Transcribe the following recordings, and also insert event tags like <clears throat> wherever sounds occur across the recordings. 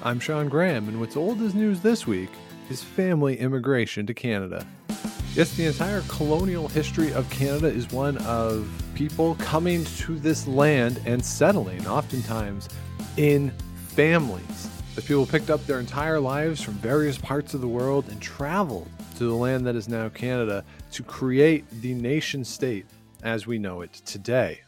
I'm Sean Graham, and what's old as news this week is family immigration to Canada. Yes, the entire colonial history of Canada is one of people coming to this land and settling, oftentimes in families. As people picked up their entire lives from various parts of the world and traveled to the land that is now Canada to create the nation state as we know it today.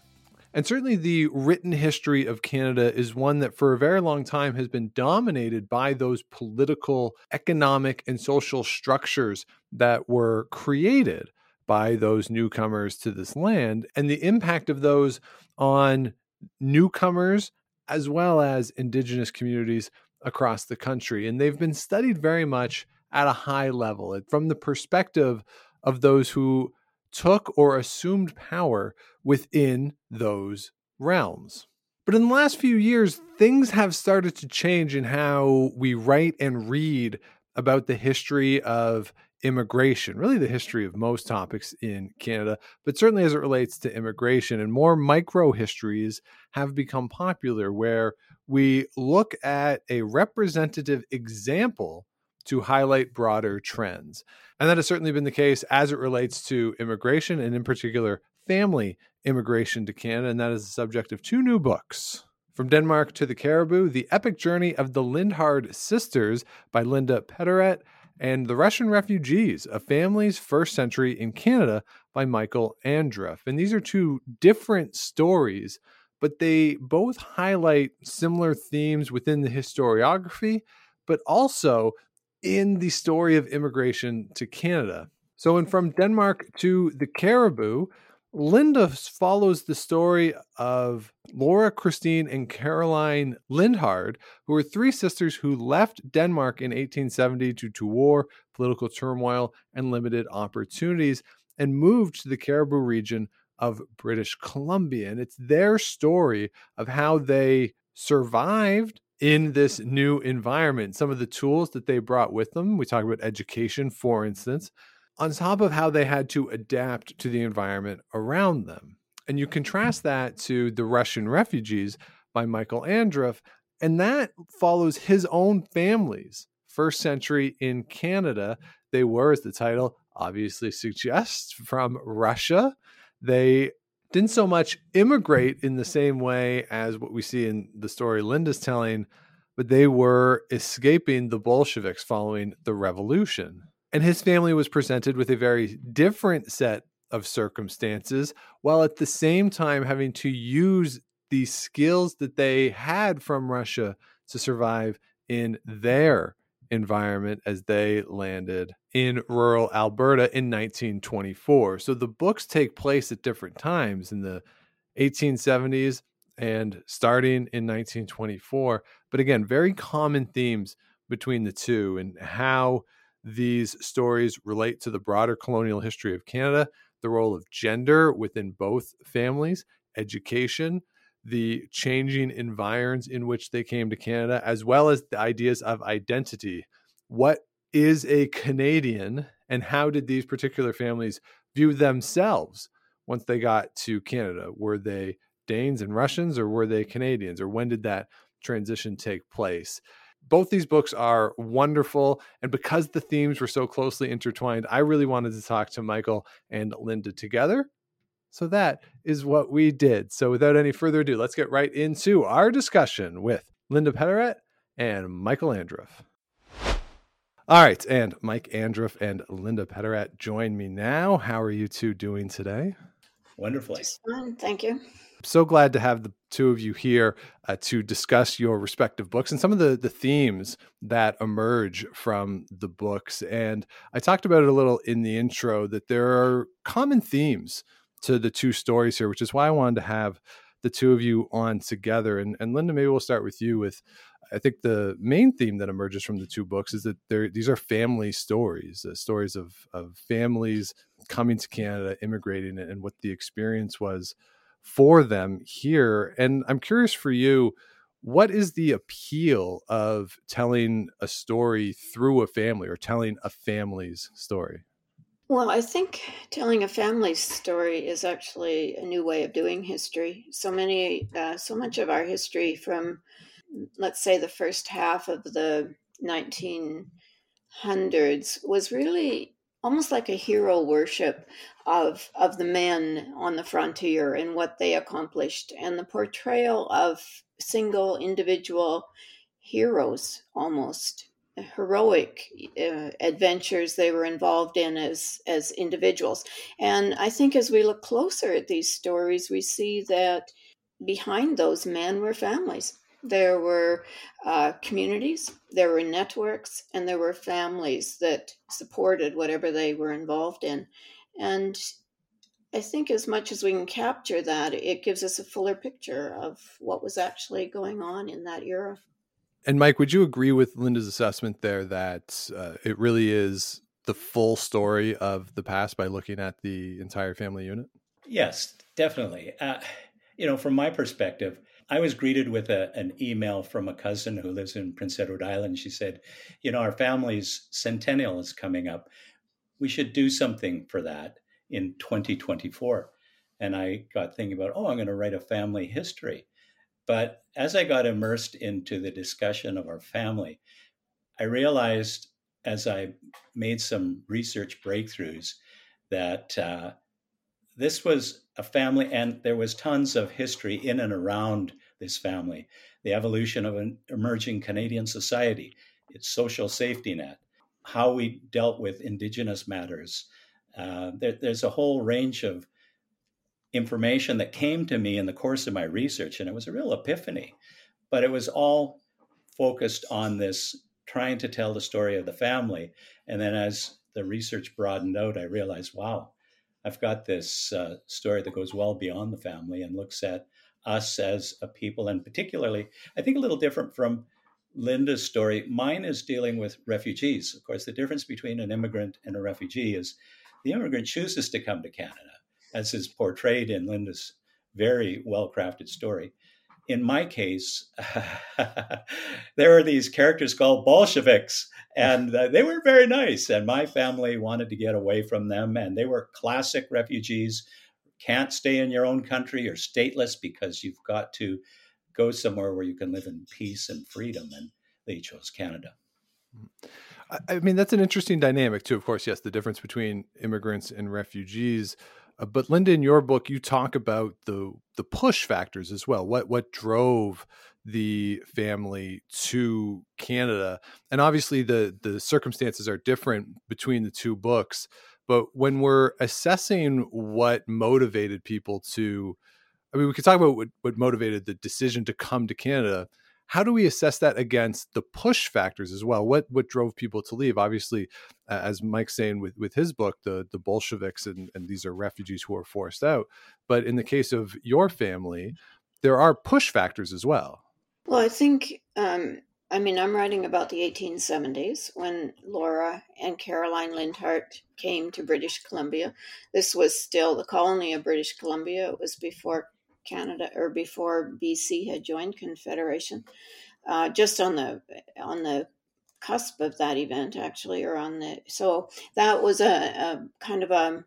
And certainly the written history of Canada is one that for a very long time has been dominated by those political, economic, and social structures that were created by those newcomers to this land and the impact of those on newcomers as well as indigenous communities across the country. And they've been studied very much at a high level from the perspective of those who took or assumed power within those realms. But in the last few years, things have started to change in how we write and read about the history of immigration, really the history of most topics in Canada, but certainly as it relates to immigration. And more micro histories have become popular where we look at a representative example to highlight broader trends. And that has certainly been the case as it relates to immigration and, in particular, family immigration to Canada. And that is the subject of two new books. From Denmark to the Cariboo, The Epic Journey of the Lindhard Sisters by Linda Peterat, and The Russian Refugees A Family's First Century in Canada by Michael Andruff. And these are two different stories, but they both highlight similar themes within the historiography, but also in the story of immigration to Canada. So, in From Denmark to the Cariboo, Linda follows the story of Laura, Christine, and Caroline Lindhard, who were three sisters who left Denmark in 1870 due to war, political turmoil, and limited opportunities, and moved to the Cariboo region of British Columbia. And it's their story of how they survived in this new environment. Some of the tools that they brought with them, we talk about education, for instance, on top of how they had to adapt to the environment around them. And you mm-hmm. contrast that to The Russian Refugees by Michael Andruff, and that follows his own family's first century in Canada. They were, as the title obviously suggests, from Russia. They didn't so much immigrate in the same way as what we see in the story Linda's telling, but they were escaping the Bolsheviks following the revolution. And his family was presented with a very different set of circumstances, while at the same time having to use the skills that they had from Russia to survive in their environment as they landed in rural Alberta in 1924. So the books take place at different times in the 1870s and starting in 1924. But again, very common themes between the two and how these stories relate to the broader colonial history of Canada, the role of gender within both families, education, the changing environs in which they came to Canada, as well as the ideas of identity. What is a Canadian, and how did these particular families view themselves once they got to Canada? Were they Danes and Russians, or were they Canadians, or when did that transition take place? Both these books are wonderful. And because the themes were so closely intertwined, I really wanted to talk to Michael and Linda together. So that is what we did. So without any further ado, let's get right into our discussion with Linda Peterat and Michael Andruff. All right, and Mike Andruff and Linda Peterat join me now. How are you two doing today? Wonderfully. Fine, thank you. So glad to have the two of you here uh, to discuss your respective books and some of the the themes that emerge from the books. And I talked about it a little in the intro that there are common themes to the two stories here, which is why I wanted to have the two of you on together. And, and Linda, maybe we'll start with you with I think the main theme that emerges from the two books is that these are family stories, uh, stories of of families coming to Canada, immigrating, and what the experience was for them here. And I'm curious for you, what is the appeal of telling a story through a family or telling a family's story? Well, I think telling a family story is actually a new way of doing history. So many, uh, so much of our history from let's say, the first half of the 1900s was really almost like a hero worship of of the men on the frontier and what they accomplished and the portrayal of single individual heroes almost heroic uh, adventures they were involved in as as individuals and i think as we look closer at these stories we see that behind those men were families there were uh, communities, there were networks, and there were families that supported whatever they were involved in. And I think as much as we can capture that, it gives us a fuller picture of what was actually going on in that era. And Mike, would you agree with Linda's assessment there that uh, it really is the full story of the past by looking at the entire family unit? Yes, definitely. Uh, you know, from my perspective, I was greeted with a, an email from a cousin who lives in Prince Edward Island. She said, You know, our family's centennial is coming up. We should do something for that in 2024. And I got thinking about, oh, I'm going to write a family history. But as I got immersed into the discussion of our family, I realized as I made some research breakthroughs that uh, this was a family, and there was tons of history in and around this family. The evolution of an emerging Canadian society, its social safety net, how we dealt with Indigenous matters. Uh, there, there's a whole range of information that came to me in the course of my research, and it was a real epiphany. But it was all focused on this trying to tell the story of the family. And then as the research broadened out, I realized, wow, I've got this uh, story that goes well beyond the family and looks at us as a people, and particularly, I think a little different from Linda's story. Mine is dealing with refugees. Of course, the difference between an immigrant and a refugee is the immigrant chooses to come to Canada, as is portrayed in Linda's very well crafted story. In my case, <laughs> there are these characters called Bolsheviks, and uh, they were very nice. And my family wanted to get away from them, and they were classic refugees can't stay in your own country or stateless because you've got to go somewhere where you can live in peace and freedom. And they chose Canada. I mean, that's an interesting dynamic, too. Of course, yes, the difference between immigrants and refugees. Uh, but Linda, in your book, you talk about the the push factors as well. What what drove the family to Canada, and obviously the the circumstances are different between the two books. But when we're assessing what motivated people to, I mean, we could talk about what, what motivated the decision to come to Canada. How do we assess that against the push factors as well? What what drove people to leave? Obviously, uh, as Mike's saying with, with his book, the the Bolsheviks and, and these are refugees who are forced out. But in the case of your family, there are push factors as well. Well, I think um, I mean, I'm writing about the 1870s when Laura and Caroline Lindhard came to British Columbia. This was still the colony of British Columbia. It was before Canada or before BC had joined Confederation. Uh, just on the on the cusp of that event, actually, or on the so that was a, a kind of a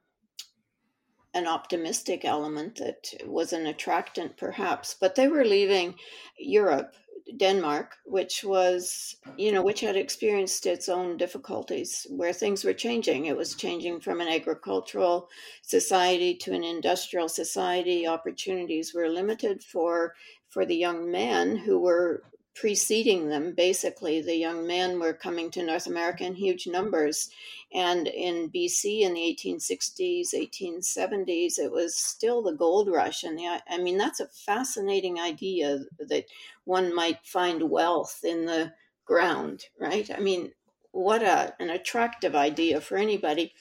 an optimistic element that was an attractant, perhaps. But they were leaving Europe Denmark, which was, you know, which had experienced its own difficulties where things were changing. It was changing from an agricultural society to an industrial society. Opportunities were limited for for the young men who were preceding them. Basically, the young men were coming to North America in huge numbers. And in BC in the 1860s, 1870s, it was still the gold rush. And the, I mean, that's a fascinating idea that one might find wealth in the ground, right? I mean, what a, an attractive idea for anybody.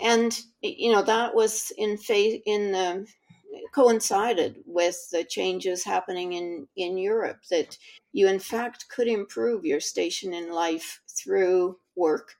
And, you know, that was in, fa- in the coincided with the changes happening in, in Europe that you, in fact, could improve your station in life through work,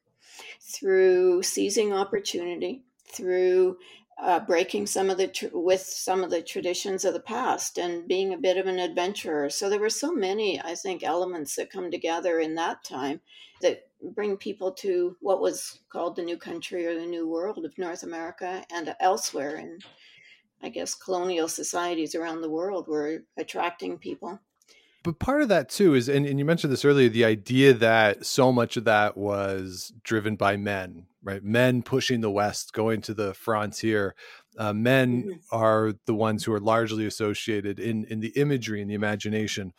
through seizing opportunity, through uh, breaking some of the tr- with some of the traditions of the past and being a bit of an adventurer. So there were so many, I think, elements that come together in that time that bring people to what was called the new country or the new world of North America and elsewhere And I guess, colonial societies around the world were attracting people. But part of that too is, and, and you mentioned this earlier, the idea that so much of that was driven by men, right? Men pushing the West, going to the frontier. Uh, men mm-hmm. are the ones who are largely associated in in the imagery and the imagination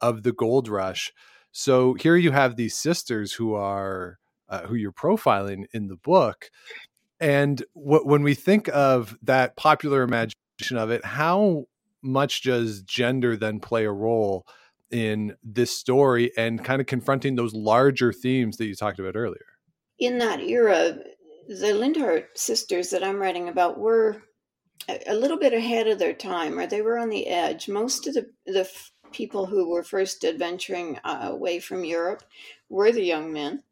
of the gold rush. So here you have these sisters who are uh, who you're profiling in the book, and w- when we think of that popular imagination of it, how much does gender then play a role in this story and kind of confronting those larger themes that you talked about earlier. In that era, the Lindhard sisters that I'm writing about were a little bit ahead of their time, or they were on the edge. Most of the, the people who were first adventuring uh, away from Europe were the young men.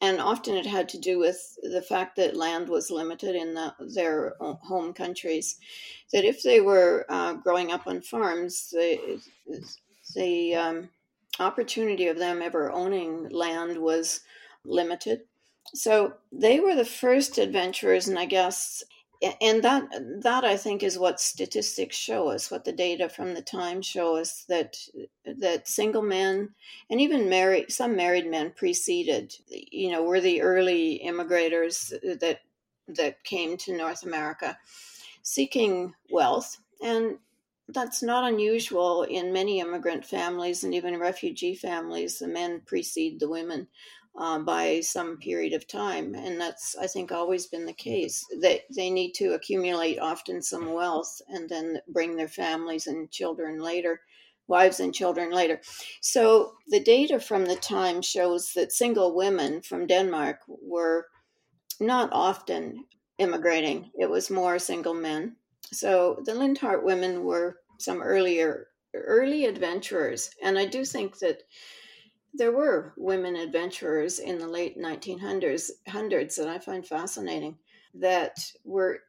And often it had to do with the fact that land was limited in the, their home countries. That if they were uh, growing up on farms, they, the um, opportunity of them ever owning land was limited. So they were the first adventurers, and I guess, and that that I think is what statistics show us, what the data from the time show us that that single men and even married some married men preceded, you know, were the early immigrators that that came to North America seeking wealth and that's not unusual in many immigrant families and even refugee families. The men precede the women uh, by some period of time, and that's I think always been the case. They they need to accumulate often some wealth and then bring their families and children later, wives and children later. So the data from the time shows that single women from Denmark were not often immigrating. It was more single men. So the Lindhard women were some earlier early adventurers, and I do think that there were women adventurers in the late 1900s hundreds that I find fascinating that were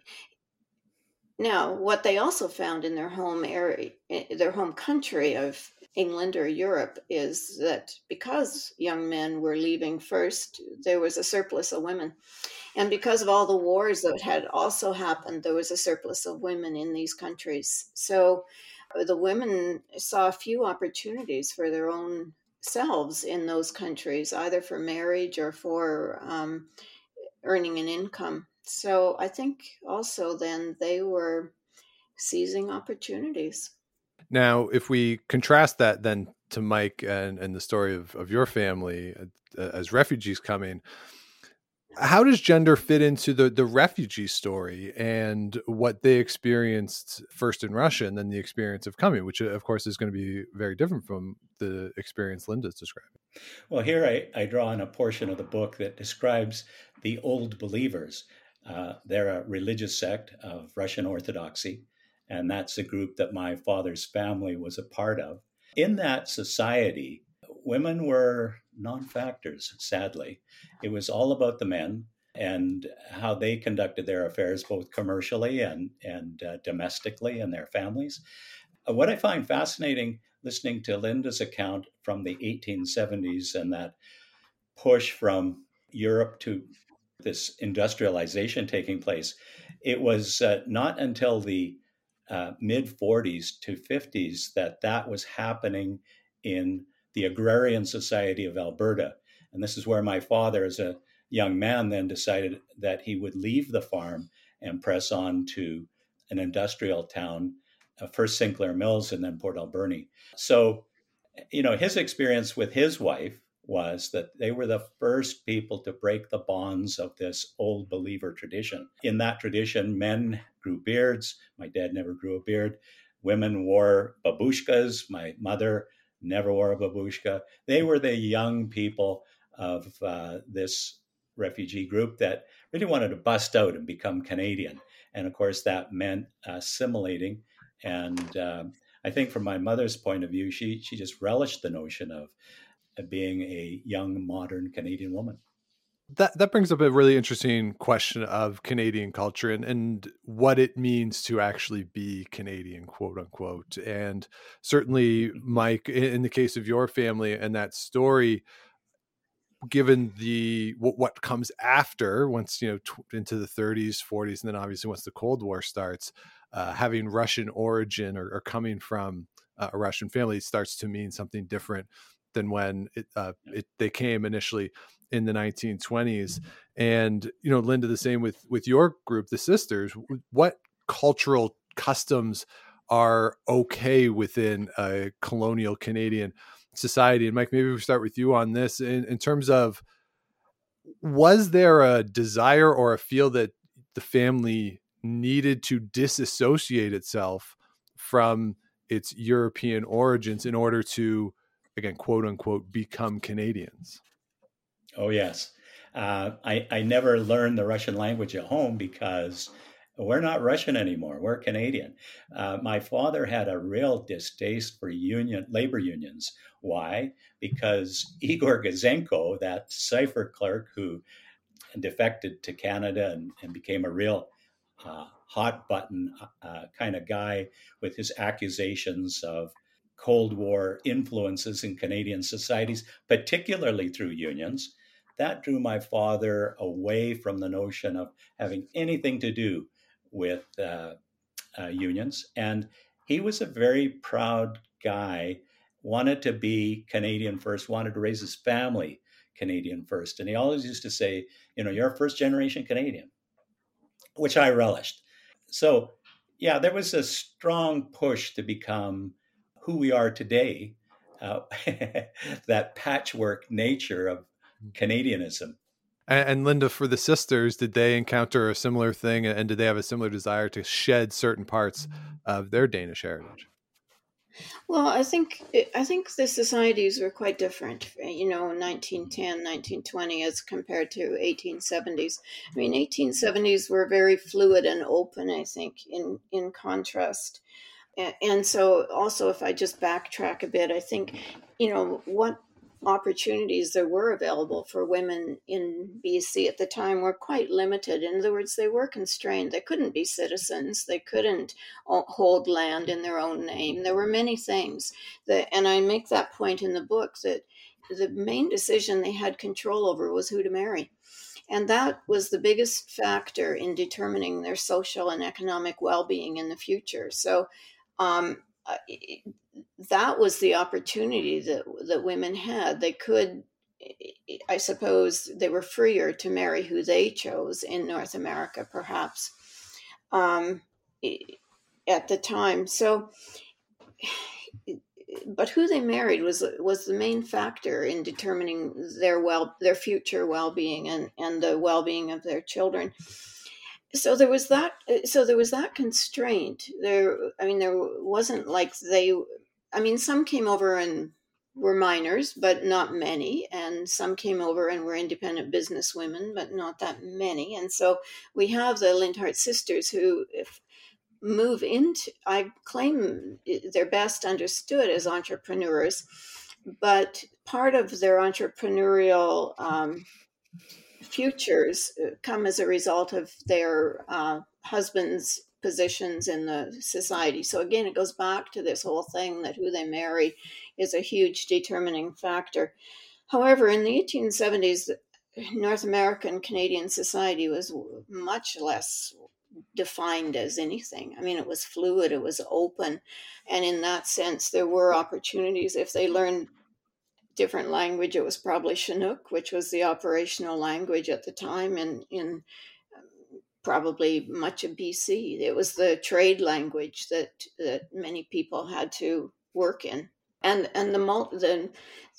now what they also found in their home area their home country of England or Europe is that because young men were leaving first there was a surplus of women and because of all the wars that had also happened, there was a surplus of women in these countries. So uh, the women saw few opportunities for their own selves in those countries, either for marriage or for um, earning an income. So I think also then they were seizing opportunities. Now, if we contrast that then to Mike and, and the story of, of your family uh, as refugees coming, how does gender fit into the the refugee story and what they experienced first in Russia and then the experience of coming, which of course is going to be very different from the experience Linda's describing? Well, here I, I draw on a portion of the book that describes the Old Believers. Uh, they're a religious sect of Russian Orthodoxy, and that's a group that my father's family was a part of. In that society, women were non factors, sadly. It was all about the men and how they conducted their affairs, both commercially and, and uh, domestically and their families. Uh, what I find fascinating listening to Linda's account from the 1870s and that push from Europe to this industrialization taking place, it was uh, not until the uh, mid 40s to 50s that that was happening in the Agrarian Society of Alberta. And this is where my father, as a young man, then decided that he would leave the farm and press on to an industrial town, uh, first Sinclair Mills and then Port Alberni. So, you know, his experience with his wife was that they were the first people to break the bonds of this old believer tradition. In that tradition, men grew beards. My dad never grew a beard. Women wore babushkas. My mother never wore a babushka. They were the young people of uh, this refugee group that really wanted to bust out and become Canadian. And of course, that meant assimilating. And uh, I think from my mother's point of view, she, she just relished the notion of being a young, modern Canadian woman that that brings up a really interesting question of Canadian culture and and what it means to actually be Canadian, quote unquote. And certainly, Mike, in the case of your family and that story, given the what, what comes after, once you know t- into the 30s, 40s, and then obviously once the Cold War starts, uh, having Russian origin or, or coming from uh, a Russian family starts to mean something different than when it, uh, it they came initially in the 1920s. And you know, Linda, the same with with your group, the Sisters. What cultural customs are okay within a colonial Canadian society? And Mike, maybe we start with you on this in, in terms of was there a desire or a feel that the family needed to disassociate itself from its European origins in order to, again, quote unquote, become Canadians? Oh, yes. Uh, I, I never learned the Russian language at home because we're not Russian anymore. We're Canadian. Uh, my father had a real distaste for union labor unions. Why? Because <laughs> Igor Gouzenko, that cipher clerk who defected to Canada and, and became a real uh, hot button uh, kind of guy with his accusations of Cold War influences in Canadian societies, particularly through unions. That drew my father away from the notion of having anything to do with uh, uh, unions. And he was a very proud guy, wanted to be Canadian first, wanted to raise his family Canadian first. And he always used to say, you know, you're a first generation Canadian, which I relished. So, yeah, there was a strong push to become who we are today, uh, <laughs> that patchwork nature of Canadianism. And, and, Linda, for the sisters, did they encounter a similar thing, and did they have a similar desire to shed certain parts of their Danish heritage? Well, I think I think the societies were quite different. You know, 1910, 1920, as compared to 1870s. I mean, 1870s were very fluid and open. I think, in in contrast, and so also if I just backtrack a bit, I think, you know, what opportunities there were available for women in BC at the time were quite limited. In other words, they were constrained. They couldn't be citizens. They couldn't uh, hold land in their own name. There were many things that, and I make that point in the book that the main decision they had control over was who to marry. And that was the biggest factor in determining their social and economic well being in the future. So, um, that was the opportunity that that women had. They could, I suppose, they were freer to marry who they chose in North America, perhaps, um, at the time. So, but who they married was was the main factor in determining their well their future well being and and the well being of their children so there was that so there was that constraint. There i mean there wasn't like they i mean some came over and were minors but not many. And some came over and were independent business women but not that many. And so we have the lindhard sisters who if, move into i claim they're best understood as entrepreneurs but part of their entrepreneurial um, futures uh, come as a result of their uh, husbands' positions in the society. So again, it goes back to this whole thing that who they marry is a huge determining factor. However, in the 1870s, North American Canadian society was much less defined as anything. I mean, it was fluid, it was open, and in that sense, there were opportunities if they learned different language. It was probably Chinook, which was the operational language at the time in, in um, probably much of BC. It was the trade language that, that many people had to work in. And, and the, the,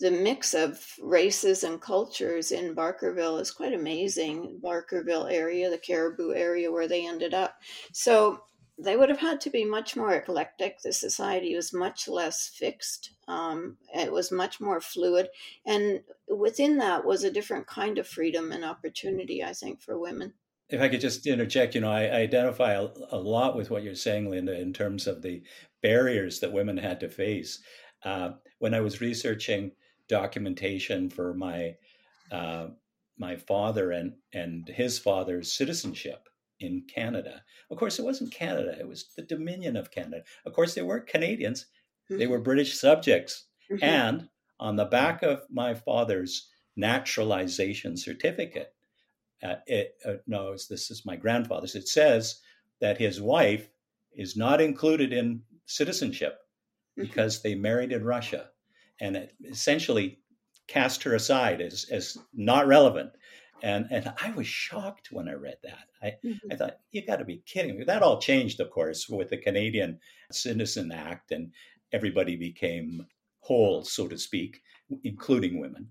the mix of races and cultures in Barkerville is quite amazing. Barkerville area, the Cariboo area where they ended up. So they would have had to be much more eclectic. The society was much less fixed. Um, it was much more fluid. And within that was a different kind of freedom and opportunity, I think, for women. If I could just interject, you know, I, identify a, a, lot with what you're saying, Linda, in terms of the barriers that women had to face. Uh, when I was researching documentation for my uh, my father and and his father's citizenship, in Canada. Of course, it wasn't Canada, it was the Dominion of Canada. Of course, they weren't Canadians, mm-hmm. they were mm-hmm. British subjects. Mm-hmm. And on the back of my father's naturalization certificate, uh, it uh, no, this is my grandfather's. It says that his wife is not included in citizenship. mm-hmm. because they married in Russia and it essentially cast her aside as, as not relevant. And, and I was shocked when I read that. I, mm-hmm. I thought, you got to be kidding me. That all changed, of course, with the Canadian Citizen Act, and everybody became whole, so to speak, including women.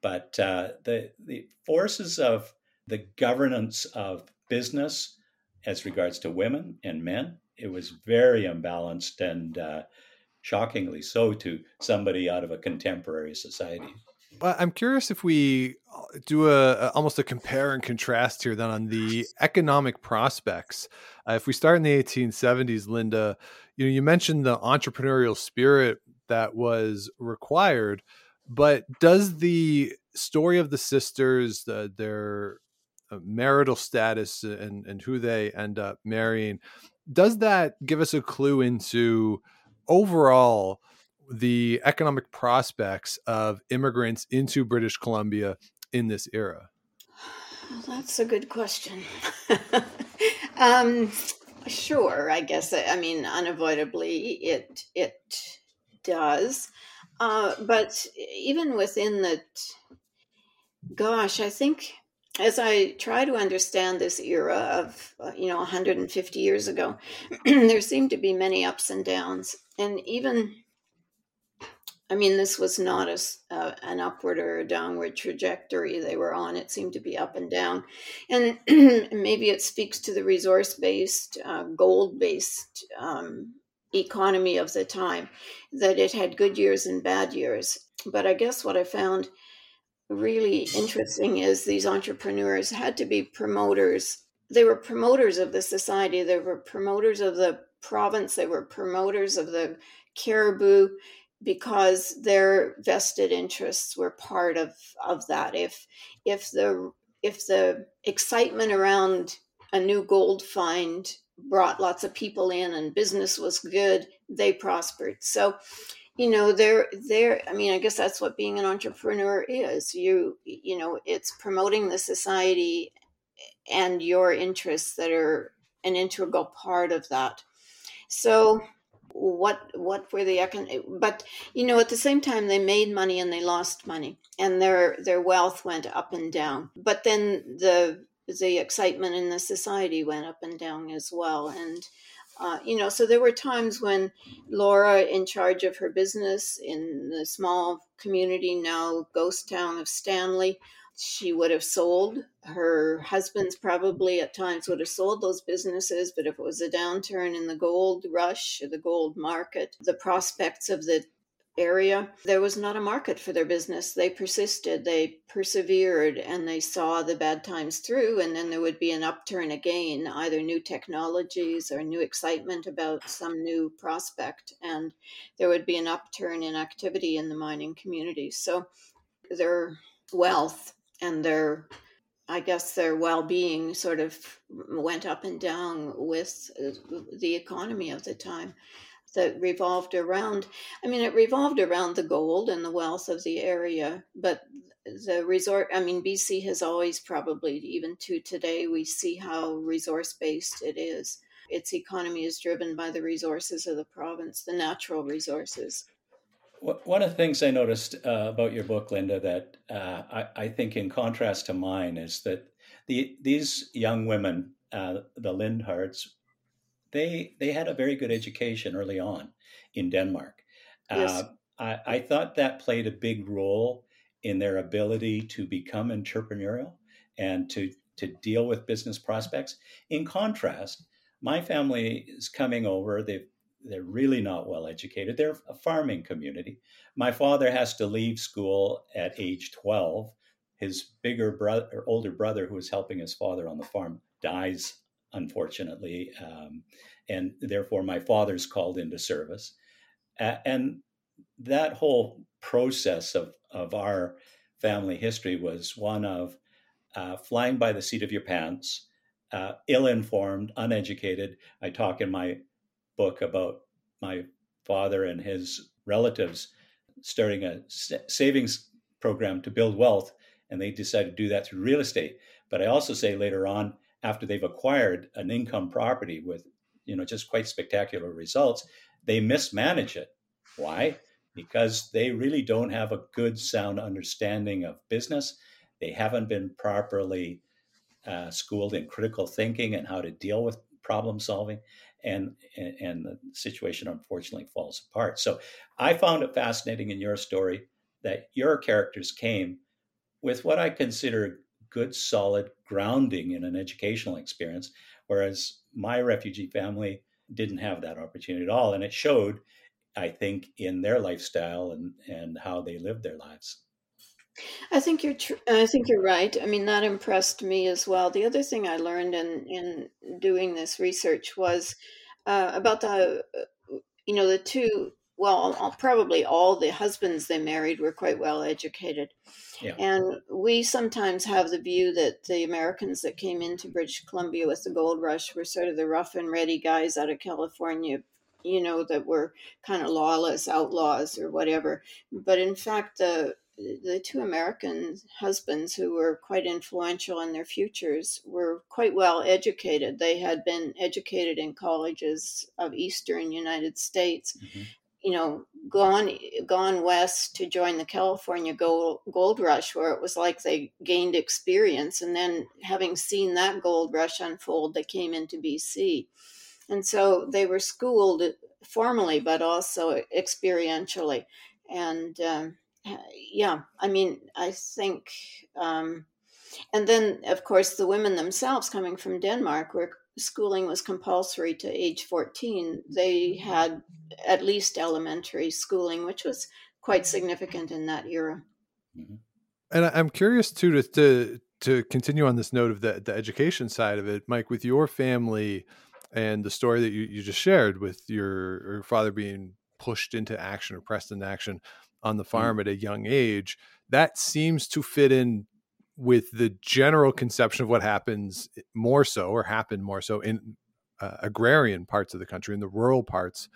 But uh, the, the forces of the governance of business as regards to women and men, it was very unbalanced and uh, shockingly so to somebody out of a contemporary society. I'm curious if we uh, do a, almost a compare and contrast here then on the economic prospects. Uh, if we start in the 1870s, Linda, you know, you mentioned the entrepreneurial spirit that was required, but does the story of the sisters, their uh, marital status, and and who they end up marrying, does that give us a clue into overall? The economic prospects of immigrants into British Columbia in this era? That's a good question. <laughs> um, sure, I guess. I mean, unavoidably, it it does. Uh, but even within the, gosh, I think as I try to understand this era of, uh, you know, 150 years ago, <clears throat> there seem to be many ups and downs. And even I mean, this was not a, an upward or a downward trajectory they were on. It seemed to be up and down. And <clears throat> maybe it speaks to the resource based, uh, gold based um, economy of the time, that it had good years and bad years. But I guess what I found really interesting is these entrepreneurs had to be promoters. They were promoters of the society, they were promoters of the province, they were promoters of the Cariboo because their vested interests were part of of that. If if the if the excitement around a new gold find brought lots of people in and business was good they prospered. So you know they're they're i mean i guess that's what being an entrepreneur is. You you know it's promoting the society and your interests that are an integral part of that. So what what were the econ but you know at the same time they made money and they lost money and their their wealth went up and down. But then the the excitement in the society went up and down as well and uh, you know so there were times when laura in charge of her business in the small community now ghost town of stanley she would have sold. Her husband's probably at times would have sold those businesses, but if it was a downturn in the gold rush, or the gold market, the prospects of the area, there was not a market for their business. They persisted, they persevered, and they saw the bad times through. And then there would be an upturn again, either new technologies or new excitement about some new prospect. And there would be an upturn in activity in the mining community. So their wealth and their I guess their well-being sort of went up and down with uh, the economy of the time that revolved around I mean it revolved around the gold and the wealth of the area but the resort I mean BC has always probably even to today we see how resource based it is. Its economy is driven by the resources of the province the natural resources one of the things I noticed uh, about your book, Linda, that uh, I, I, think in contrast to mine is that the these young women, uh, the Lindhards, they they had a very good education early on in Denmark. Yes. Uh, I, I thought that played a big role in their ability to become entrepreneurial and to to deal with business prospects. In contrast, my family is coming over. They've they're really not well educated. They're a farming community. My father has to leave school at age 12. His bigger brother older brother, who was helping his father on the farm, dies unfortunately, um, and therefore my father's called into service. Uh, and that whole process of of our family history was one of uh, flying by the seat of your pants, uh, ill-informed, uneducated. I talk in my book about my father and his relatives starting a savings program to build wealth, and they decided to do that through real estate. But I also say later on, after they've acquired an income property with, you know, just quite spectacular results, they mismanage it Why? Because they really don't have a good, sound understanding of business. They haven't been properly uh, schooled in critical thinking and how to deal with problem solving. And, and the situation unfortunately falls apart. So I found it fascinating in your story that your characters came with what I consider good, solid grounding in an educational experience, whereas my refugee family didn't have that opportunity at all. And it showed, I think, in their lifestyle and, and how they lived their lives. I think you're tr- I think you're right. I mean that impressed me as well. The other thing I learned in in doing this research was uh, about the you know the two well probably all the husbands they married were quite well educated. Yeah. And we sometimes have the view that the Americans that came into British Columbia with the gold rush were sort of the rough and ready guys out of California you know that were kind of lawless outlaws or whatever but in fact the the two American husbands who were quite influential in their futures were quite well educated. They had been educated in colleges of Eastern United States. Mm-hmm. You know, gone gone west to join the California gold, gold rush, where it was like they gained experience, and then having seen that gold rush unfold, they came into BC, and so they were schooled formally, but also experientially, and um, yeah, I mean, I think, um, and then of course the women themselves coming from Denmark, where schooling was compulsory to age 14, they had at least elementary schooling, which was quite significant in that era. Mm-hmm. And I'm curious too to, to to continue on this note of the the education side of it, Mike, with your family and the story that you, you just shared with your, your father being pushed into action or pressed into action on the mm. farm at a young age, that seems to fit in with the general conception of what happens more so or happened more so in uh, agrarian parts of the country in the rural parts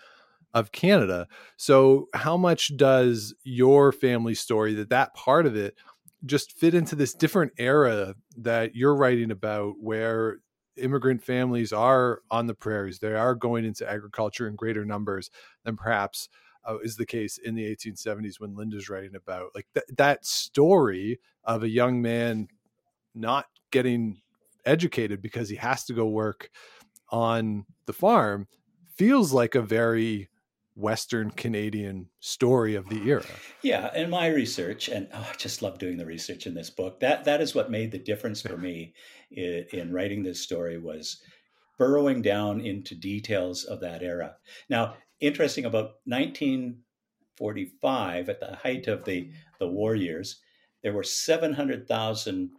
of Canada. So how much does your family story that that part of it just fit into this different era that you're writing about where immigrant families are on the prairies they are going into agriculture in greater numbers than perhaps uh, is the case in the 1870s when Linda's writing about like th- that story of a young man not getting educated because he has to go work on the farm feels like a very Western Canadian story of the era. Yeah, in my research, and oh, I just love doing the research in this book. That that is what made the difference for me in, in writing this story was burrowing down into details of that era. Now, interesting about 1945, at the height of the, the war years, there were 700,000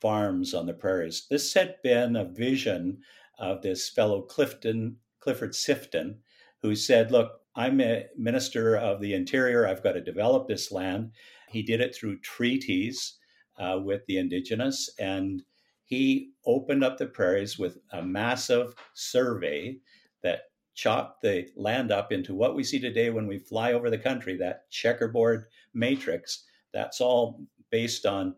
farms on the prairies. This had been a vision of this fellow Clifton, Clifford Sifton, who said, Look, I'm a minister of the interior. I've got to develop this land. He did it through treaties uh, with the indigenous, and he opened up the prairies with a massive survey that chop the land up into what we see today when we fly over the country, that checkerboard matrix. That's all based on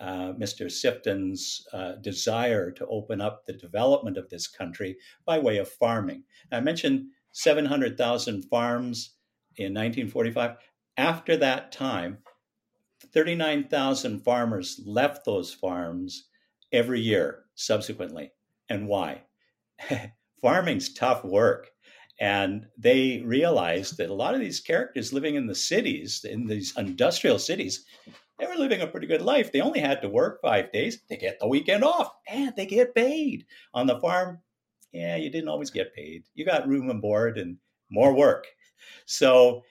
uh, Mr. Sifton's uh, desire to open up the development of this country by way of farming. I mentioned 700,000 farms in 1945. After that time, 39,000 farmers left those farms every year subsequently. And why? <laughs> Farming's tough work. And they realized that a lot of these characters living in the cities, in these industrial cities, they were living a pretty good life. They only had to work five days. They get the weekend off and they get paid. On the farm, yeah, you didn't always get paid. You got room and board and more work. So,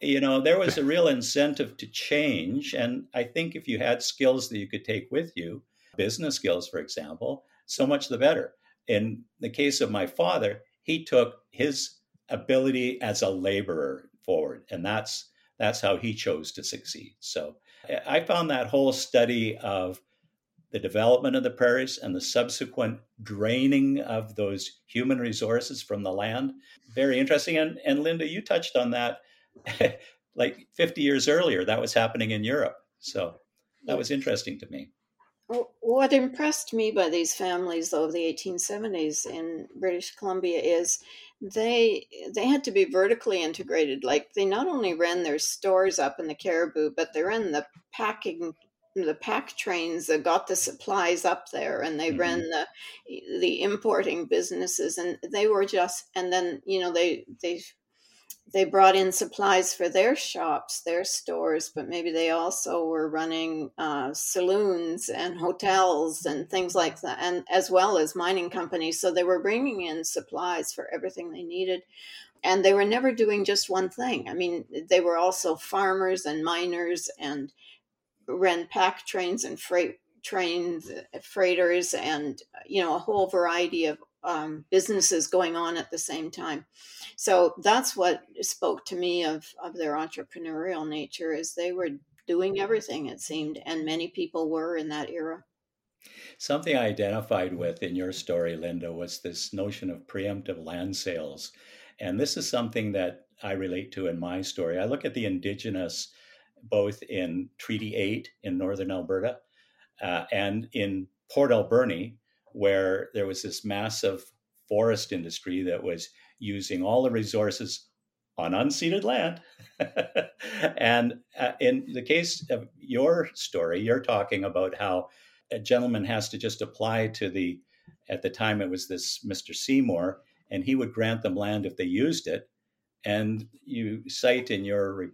you know, there was a real incentive to change. And I think if you had skills that you could take with you, business skills, for example, so much the better. In the case of my father, he took his ability as a laborer forward, and that's that's how he chose to succeed. So I found that whole study of the development of the prairies and the subsequent draining of those human resources from the land very interesting. And, and Linda, you touched on that <laughs> like 50 years earlier. That was happening in Europe. So that was interesting to me. What impressed me by these families, though, of the 1870s in British Columbia is they they had to be vertically integrated. Like they not only ran their stores up in the Cariboo, but they ran the packing the pack trains that got the supplies up there and they mm-hmm. ran the the importing businesses and they were just and then you know they they they brought in supplies for their shops their stores but maybe they also were running uh, saloons and hotels and things like that and as well as mining companies so they were bringing in supplies for everything they needed and they were never doing just one thing i mean they were also farmers and miners and ran pack trains and freight trains, freighters, and you know a whole variety of um, businesses going on at the same time. So that's what spoke to me of of their entrepreneurial nature is they were doing everything it seemed, and many people were in that era. Something I identified with in your story, Linda, was this notion of preemptive land sales. And this is something that I relate to in my story. I look at the indigenous both in Treaty 8 in northern Alberta uh, and in Port Alberni, where there was this massive forest industry that was using all the resources on unceded land. <laughs> and uh, in the case of your story, you're talking about how a gentleman has to just apply to the, at the time it was this Mr. Seymour, and he would grant them land if they used it. And you cite in your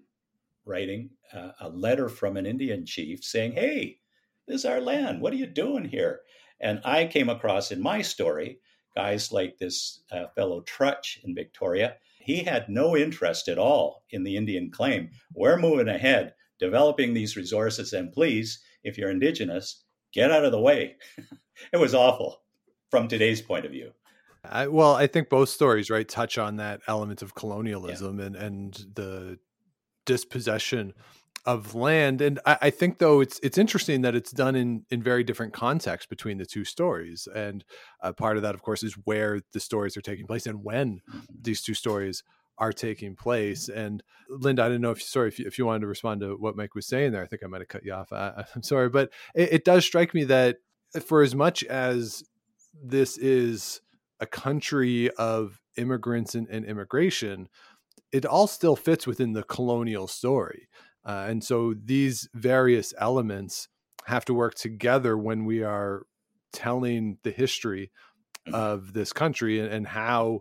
writing uh, a letter from an Indian chief saying, Hey, this is our land. What are you doing here? And I came across in my story guys like this uh, fellow Trutch in Victoria. He had no interest at all in the Indian claim. We're moving ahead, developing these resources, and please, if you're Indigenous, get out of the way. <laughs> it was awful from today's point of view. I, well, I think both stories, right, touch on that element of colonialism yeah. and and the dispossession of land and I, I, think though it's it's interesting that it's done in in very different contexts between the two stories and uh, part of that of course is where the stories are taking place and when mm-hmm. these two stories are taking place and linda i didn't know if sorry if you, if you wanted to respond to what mike was saying there i think i might have cut you off I, am sorry but it, it does strike me that for as much as this is a country of immigrants and, and immigration it all still fits within the colonial story. Uh, and so these various elements have to work together when we are telling the history mm-hmm. of this country and, and how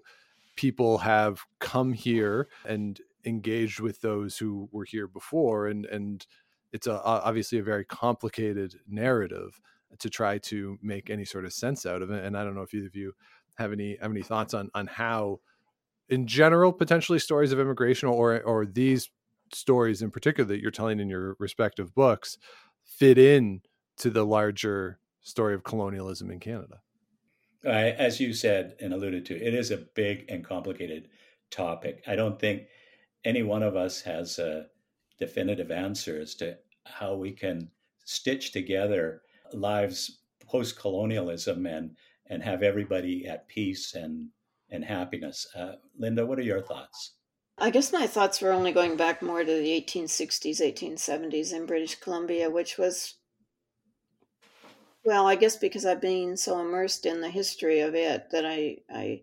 people have come here and engaged with those who were here before and and it's a, obviously a very complicated narrative to try to make any sort of sense out of it and i don't know if either of you have any have any thoughts on on how in general potentially stories of immigration or or these stories in particular that you're telling in your respective books fit in to the larger story of colonialism in Canada? as you said and alluded to, it is a big and complicated topic. I don't think any one of us has a definitive answer as to how we can stitch together lives post colonialism and and have everybody at peace and and happiness. Uh, Linda, what are your thoughts? I guess my thoughts were only going back more to the 1860s, 1870s in British Columbia, which was, well, I guess because I've been so immersed in the history of it that I, I,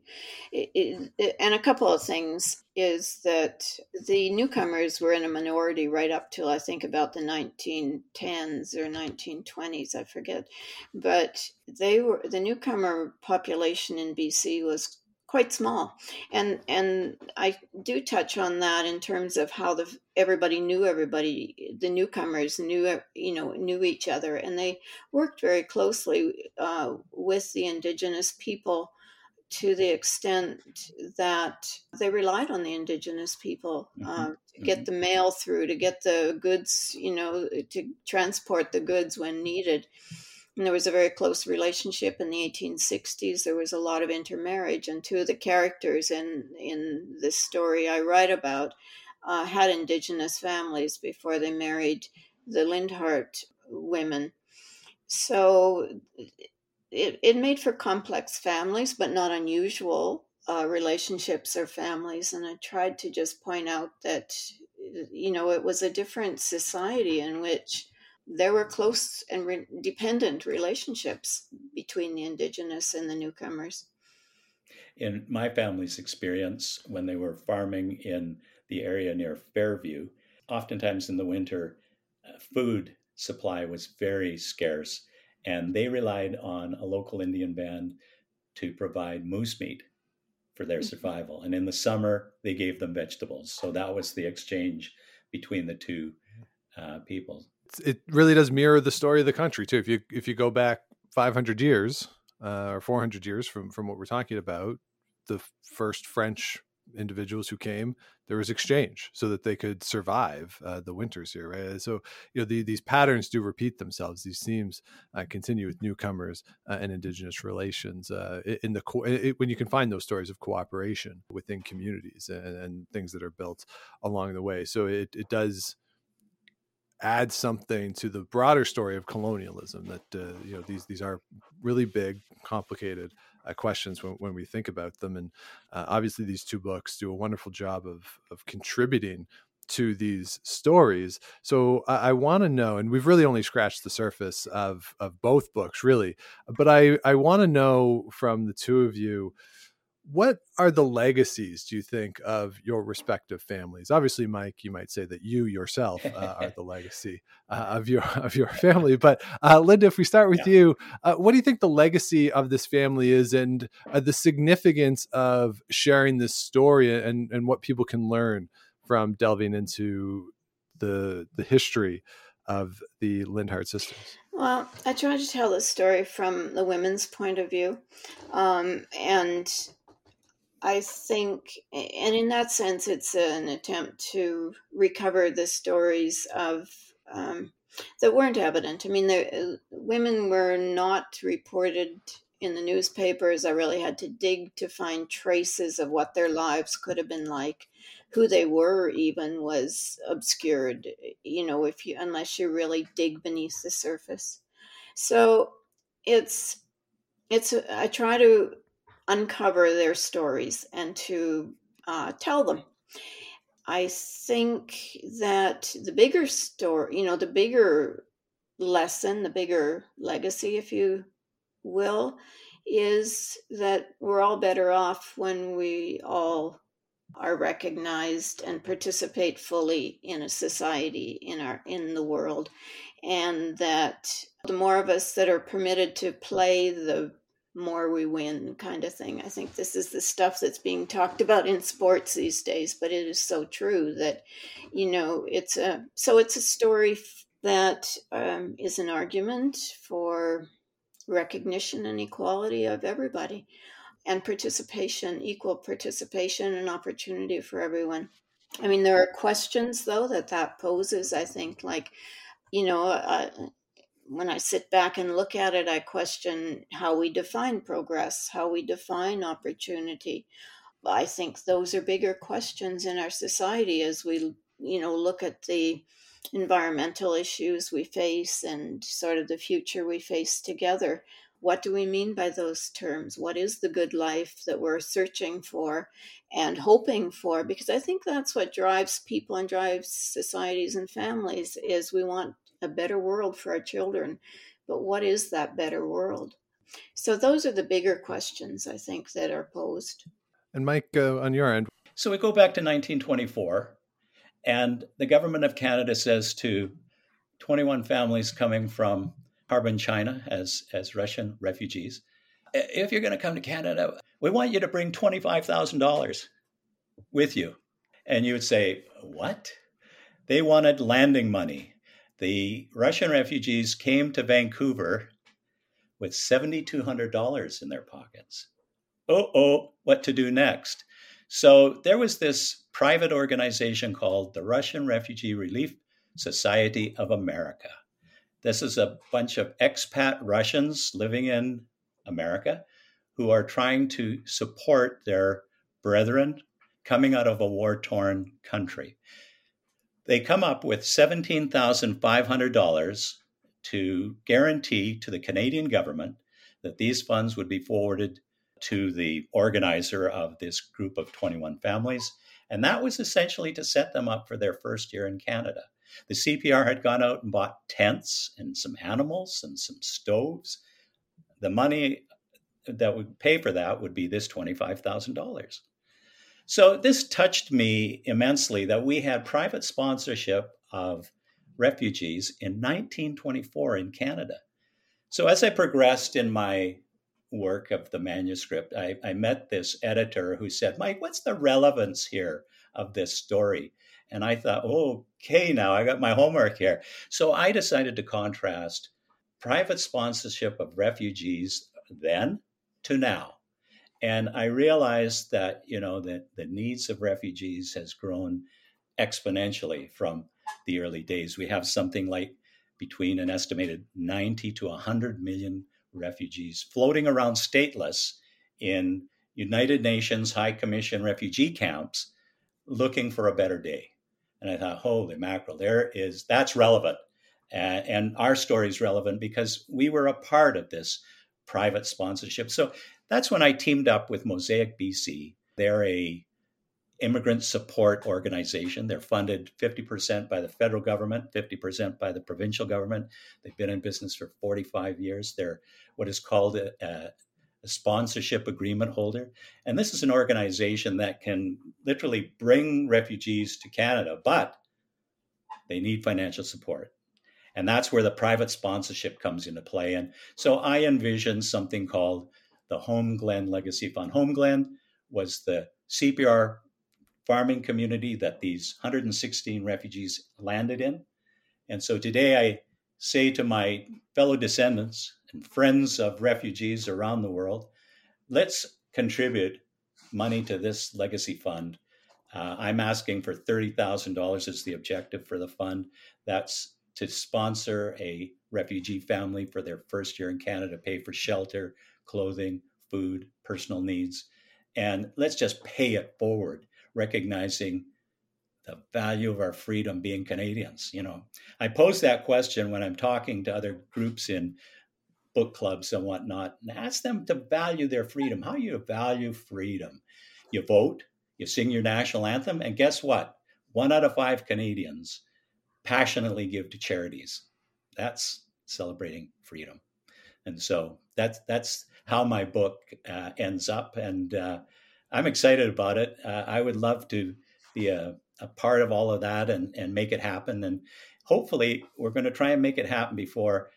it, it, and a couple of things is that the newcomers were in a minority right up till I think about the 1910s or 1920s, I forget, but they were the newcomer population in BC was quite small and and i do touch on that in terms of how the everybody knew everybody the newcomers knew you know knew each other and they worked very closely uh, with the indigenous people to the extent that they relied on the indigenous people mm-hmm. uh, to get mm-hmm. the mail through to get the goods you know to transport the goods when needed and there was a very close relationship in the 1860s. There was a lot of intermarriage, and two of the characters in in this story I write about uh, had indigenous families before they married the Lindhard women. So it, it made for complex families, but not unusual uh, relationships or families. And I tried to just point out that, you know, it was a different society in which there were close and re- dependent relationships between the indigenous and the newcomers. in my family's experience, when they were farming in the area near Fairview, oftentimes in the winter, uh, food supply was very scarce, and they relied on a local Indian band to provide moose meat for their mm-hmm. survival. And in the summer, they gave them vegetables. So that was the exchange between the two uh, people. It really does mirror the story of the country too. If you if you go back 500 years uh, or 400 years from from what we're talking about, the first French individuals who came, there was exchange so that they could survive uh, the winters here, right? So, you know, the, these patterns do repeat themselves. These themes uh, continue with newcomers uh, and indigenous relations uh, in the co- it, when you can find those stories of cooperation within communities and, and, things that are built along the way. So it, it does add something to the broader story of colonialism that uh, you know these these are really big complicated uh, questions when, when we think about them. And uh, obviously these two books do a wonderful job of of contributing to these stories. So i, I want to know and we've really only scratched the surface of of both books really but i i want to know from the two of you what are the legacies do you think of your respective families obviously mike you might say that you yourself uh, are <laughs> the legacy uh, of your <laughs> of your family but uh, linda if we start with yeah. you uh, what do you think the legacy of this family is and uh, the significance of sharing this story and and what people can learn from delving into the the history of the Lindhard sisters? Well, I try to tell the story from the women's point of view. Um, and I think, and in that sense, it's an attempt to recover the stories of um, that weren't evident. I mean, the uh, women were not reported in the newspapers. I really had to dig to find traces of what their lives could have been like. Who they were, even, was obscured. You know, if you unless you really dig beneath the surface. So it's it's. I try to uncover their stories and to uh, tell them. I think that the bigger story, you know, the bigger lesson, the bigger legacy, if you will, is that we're all better off when we all are recognized and participate fully in a society in our in the world and that the more of us that are permitted to play the more we win kind of thing. I think this is the stuff that's being talked about in sports these days, but it is so true that, you know, it's a so it's a story that um, is an argument for recognition and equality of everybody and participation, equal participation and opportunity for everyone. I mean, there are questions though that that poses. I think, like, you know, uh, when I sit back and look at it, I question how we define progress, how we define opportunity. I think those are bigger questions in our society as we, you know, look at the environmental issues we face and sort of the future we face together. What do we mean by those terms? What is the good life that we're searching for and hoping for? Because I think that's what drives people and drives societies and families is we want a better world for our children. But what is that better world? So those are the bigger questions I think that are posed. And Mike, uh, on your end. So we go back to 1924, and the government of Canada says to 21 families coming from Harbin, China, as, as Russian refugees, if you're going to come to Canada, we want you to bring $25,000 with you. And you would say, What? They wanted landing money the Russian refugees came to Vancouver with $7,200 in their pockets. Oh, oh, what to do next? So there was this private organization called the Russian Refugee Relief Society of America. This is a bunch of expat Russians living in America who are trying to support their brethren coming out of a war torn country. They come up with $17,500 to guarantee to the Canadian government that these funds would be forwarded to the organizer of this group of 21 families. And that was essentially to set them up for their first year in Canada. The CPR had gone out and bought tents and some animals and some stoves. The money that would pay for that would be this $25,000. So this touched me immensely that we had private sponsorship of refugees in 1924 in Canada. So as I progressed in my work of the manuscript, I, I met this editor who said, Mike, what's the relevance here of this story? And I thought, okay, now I got my homework here. So I decided to contrast private sponsorship of refugees then to now. And I realized that, you know, that the needs of refugees has grown exponentially from the early days. We have something like between an estimated 90 to 100 million refugees floating around stateless in United Nations High Commission refugee camps looking for a better day. And I thought, holy mackerel, there is, that's relevant. And our story is relevant because we were a part of this private sponsorship. So that's when I teamed up with Mosaic BC. They're a immigrant support organization. They're funded 50% by the federal government, 50% by the provincial government. They've been in business for 45 years. They're what is called a, a, sponsorship agreement holder. And this is an organization that can literally bring refugees to Canada, but they need financial support. And that's where the private sponsorship comes into play. And so I envision something called the Homeglen Legacy Fund. Homeglen was the CPR farming community that these 116 refugees landed in. And so today I say to my fellow descendants and friends of refugees around the world, let's contribute money to this legacy fund. Uh, I'm asking for $30,000 as the objective for the fund. That's to sponsor a refugee family for their first year in Canada, pay for shelter, clothing, food, personal needs. And let's just pay it forward recognizing the value of our freedom being Canadians. You know, I pose that question when I'm talking to other groups in book clubs and whatnot, and ask them to value their freedom. How you value freedom? You vote, you sing your national anthem, and guess what? One out of five Canadians passionately give to charities. That's celebrating freedom, and so that's that's how my book uh, ends up. And uh, I'm excited about it. Uh, I would love to be a, a, part of all of that and, and make it happen. And hopefully, we're going to try and make it happen before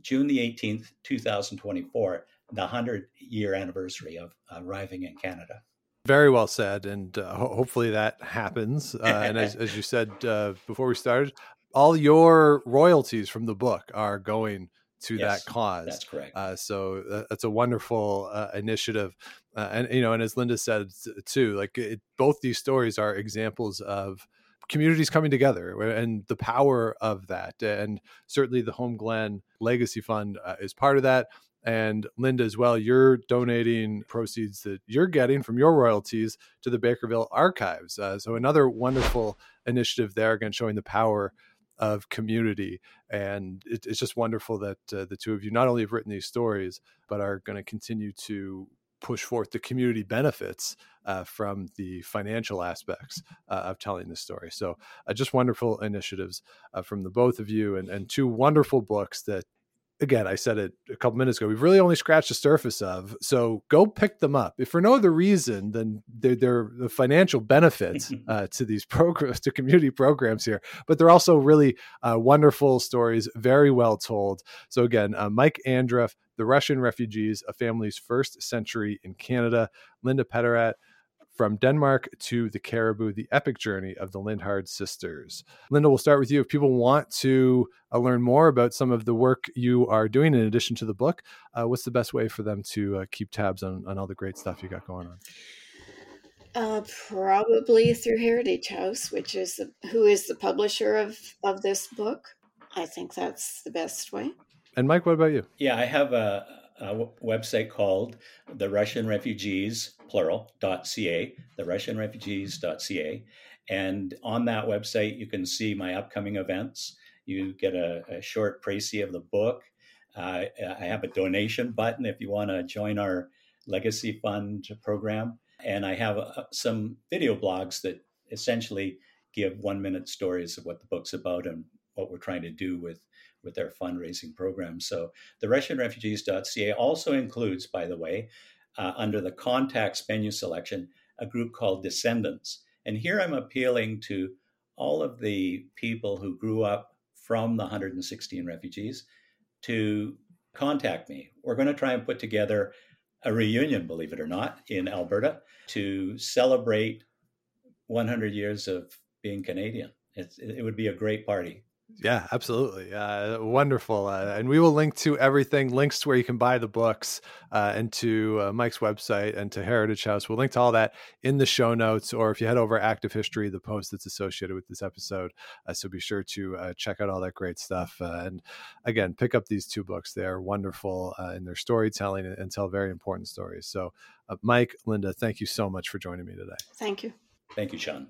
June the 18th, 2024, the 100 year anniversary of arriving in Canada. Very well said. And uh, ho- hopefully that happens. <laughs> Uh, and as, as, you said uh, before we started, all your royalties from the book are going to yes, that cause. That's correct. Uh, so uh, that's a wonderful uh, initiative, uh, and you know, and as Linda said too, like it, both these stories are examples of communities coming together and the power of that. And certainly, the Homeglen Legacy Fund uh, is part of that. And Linda, as well, you're donating proceeds that you're getting from your royalties to the Barkerville Archives. Uh, so another wonderful initiative there, again, showing the power of community. And it, it's just wonderful that uh, the two of you not only have written these stories, but are going to continue to push forth the community benefits uh, from the financial aspects uh, of telling the story. So, uh, just wonderful initiatives uh, from the both of you, and, and two wonderful books that again, I said it a couple minutes ago, we've really only scratched the surface of. So go pick them up. If for no other reason than they're, they're the financial benefits <laughs> uh, to these programs, to community programs here, but they're also really uh, wonderful stories, very well told. So again, uh, Mike Andruff, The Russian Refugees, A Family's First Century in Canada, Linda Peterat, from Denmark to the Cariboo, the epic journey of the Lindhard sisters. Linda, we'll start with you. If people want to uh, learn more about some of the work you are doing in addition to the book, uh, what's the best way for them to uh, keep tabs on, on all the great stuff you got going on? Uh, probably through Heritage House, which is the, who is the publisher of, of this book. I think that's the best way. And Mike, what about you? Yeah, I have a, a website called the Russian Refugees, plural, .ca, the Russian Refugees.ca. And on that website, you can see my upcoming events. You get a, a short précis of the book. Uh, I have a donation button if you want to join our Legacy Fund program. And I have uh, some video blogs that essentially give one minute stories of what the book's about and what we're trying to do with with their fundraising program. So the RussianRefugees.ca also includes, by the way, uh, under the contacts menu selection, a group called Descendants. And here I'm appealing to all of the people who grew up from the 116 refugees to contact me. We're going to try and put together a reunion, believe it or not, in Alberta to celebrate 100 years of being Canadian. It's, it would be a great party. Yeah, absolutely. Uh, wonderful. Uh, and we will link to everything, links to where you can buy the books uh, and to uh, Mike's website and to Heritage House. We'll link to all that in the show notes, or if you head over Active History, the post that's associated with this episode. Uh, so be sure to uh, check out all that great stuff. and again, pick up these two books. They are wonderful in their storytelling and, and, tell very important stories. So, Mike, Linda, thank you so much for joining me today. Thank you. Thank you, Sean.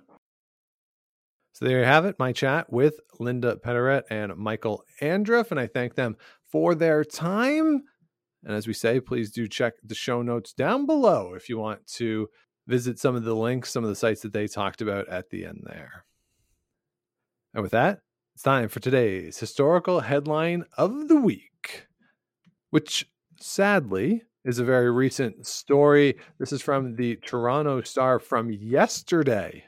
So there you have it, my chat with Linda Peterat and Michael Andruff, and I thank them for their time. And as we say, please do check the show notes down below if you want to visit some of the links, some of the sites that they talked about at the end there. And with that, it's time for today's historical headline of the week, which sadly is a very recent story. This is from the Toronto Star from yesterday.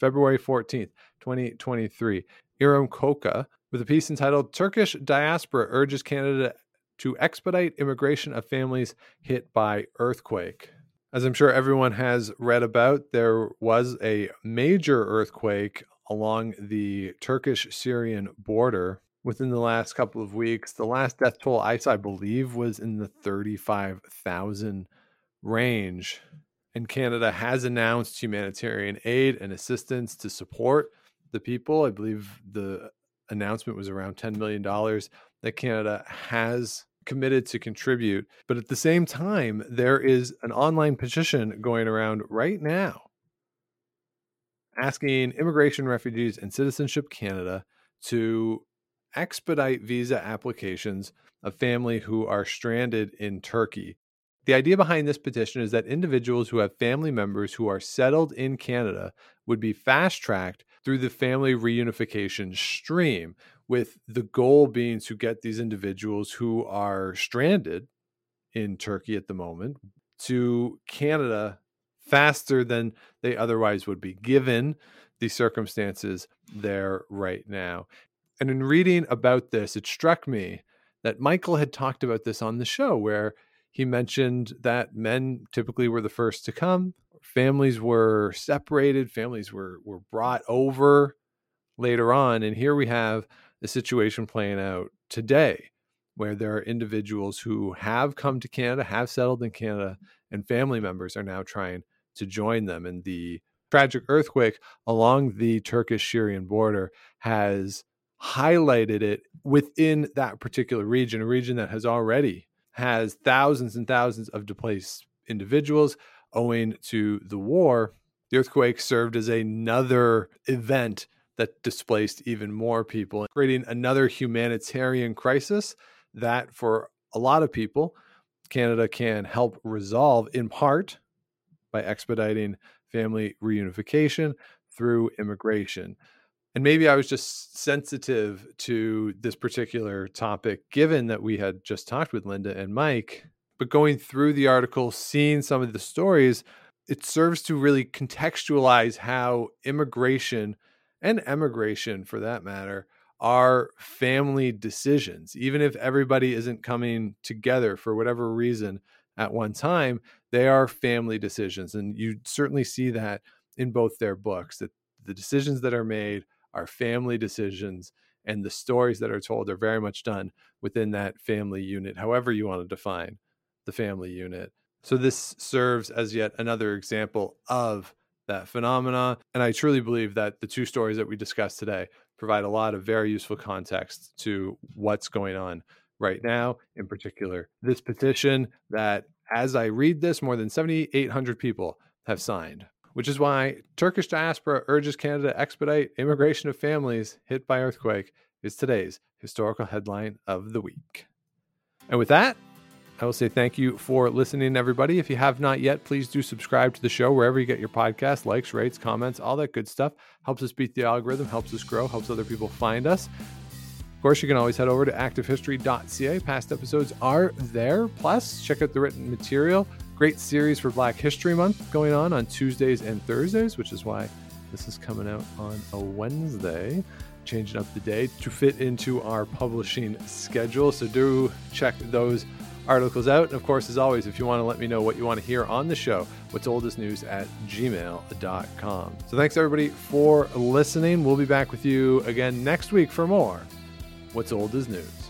February 14th, 2023. Irem Koca with a piece entitled Turkish Diaspora Urges Canada to Expedite Immigration of Families Hit by Earthquake. As I'm sure everyone has read about, there was a major earthquake along the Turkish Syrian border within the last couple of weeks. The last death toll I I believe, was in the 35,000 range and Canada has announced humanitarian aid and assistance to support the people. I believe the announcement was around $10 million that Canada has committed to contribute. But at the same time, there is an online petition going around right now asking Immigration, Refugees, and Citizenship Canada to expedite visa applications of family who are stranded in Turkey. The idea behind this petition is that individuals who have family members who are settled in Canada would be fast tracked through the family reunification stream, with the goal being to get these individuals who are stranded in Turkey at the moment to Canada faster than they otherwise would be, given the circumstances there right now. And in reading about this, it struck me that Michael had talked about this on the show, where he mentioned that men typically were the first to come. Families were separated, families were, were brought over later on. And here we have the situation playing out today where there are individuals who have come to Canada, have settled in Canada, and family members are now trying to join them. And the tragic earthquake along the Turkish Syrian border has highlighted it within that particular region, a region that has already has thousands and thousands of displaced individuals owing to the war. The earthquake served as another event that displaced even more people, creating another humanitarian crisis that, for a lot of people, Canada can help resolve in part by expediting family reunification through immigration. And maybe I was just sensitive to this particular topic, given that we had just talked with Linda and Mike. But going through the article, seeing some of the stories, it serves to really contextualize how immigration and emigration, for that matter, are family decisions. Even if everybody isn't coming together for whatever reason at one time, they are family decisions. And you certainly see that in both their books that the decisions that are made our family decisions and the stories that are told are very much done within that family unit, however you want to define the family unit. So this serves as yet another example of that phenomena. And I truly believe that the two stories that we discussed today provide a lot of very useful context to what's going on right now. In particular, this petition that, as I read this, more than 7,800 people have signed which is why Turkish diaspora urges Canada to expedite immigration of families hit by earthquake is today's historical headline of the week. And with that, I will say thank you for listening, everybody. If you have not yet, please do subscribe to the show wherever you get your podcast, likes, rates, comments, all that good stuff. Helps us beat the algorithm, helps us grow, helps other people find us. Of course, you can always head over to activehistory.ca. Past episodes are there. Plus, check out the written material. Great series for Black History Month going on on Tuesdays and Thursdays, which is why this is coming out on a Wednesday changing up the day to fit into our publishing schedule. So do check those articles out. And of course, as always, if you want to let me know what you want to hear on the show, what's oldest news at gmail.com. So thanks everybody for listening. We'll be back with you again next week for more What's Old is News.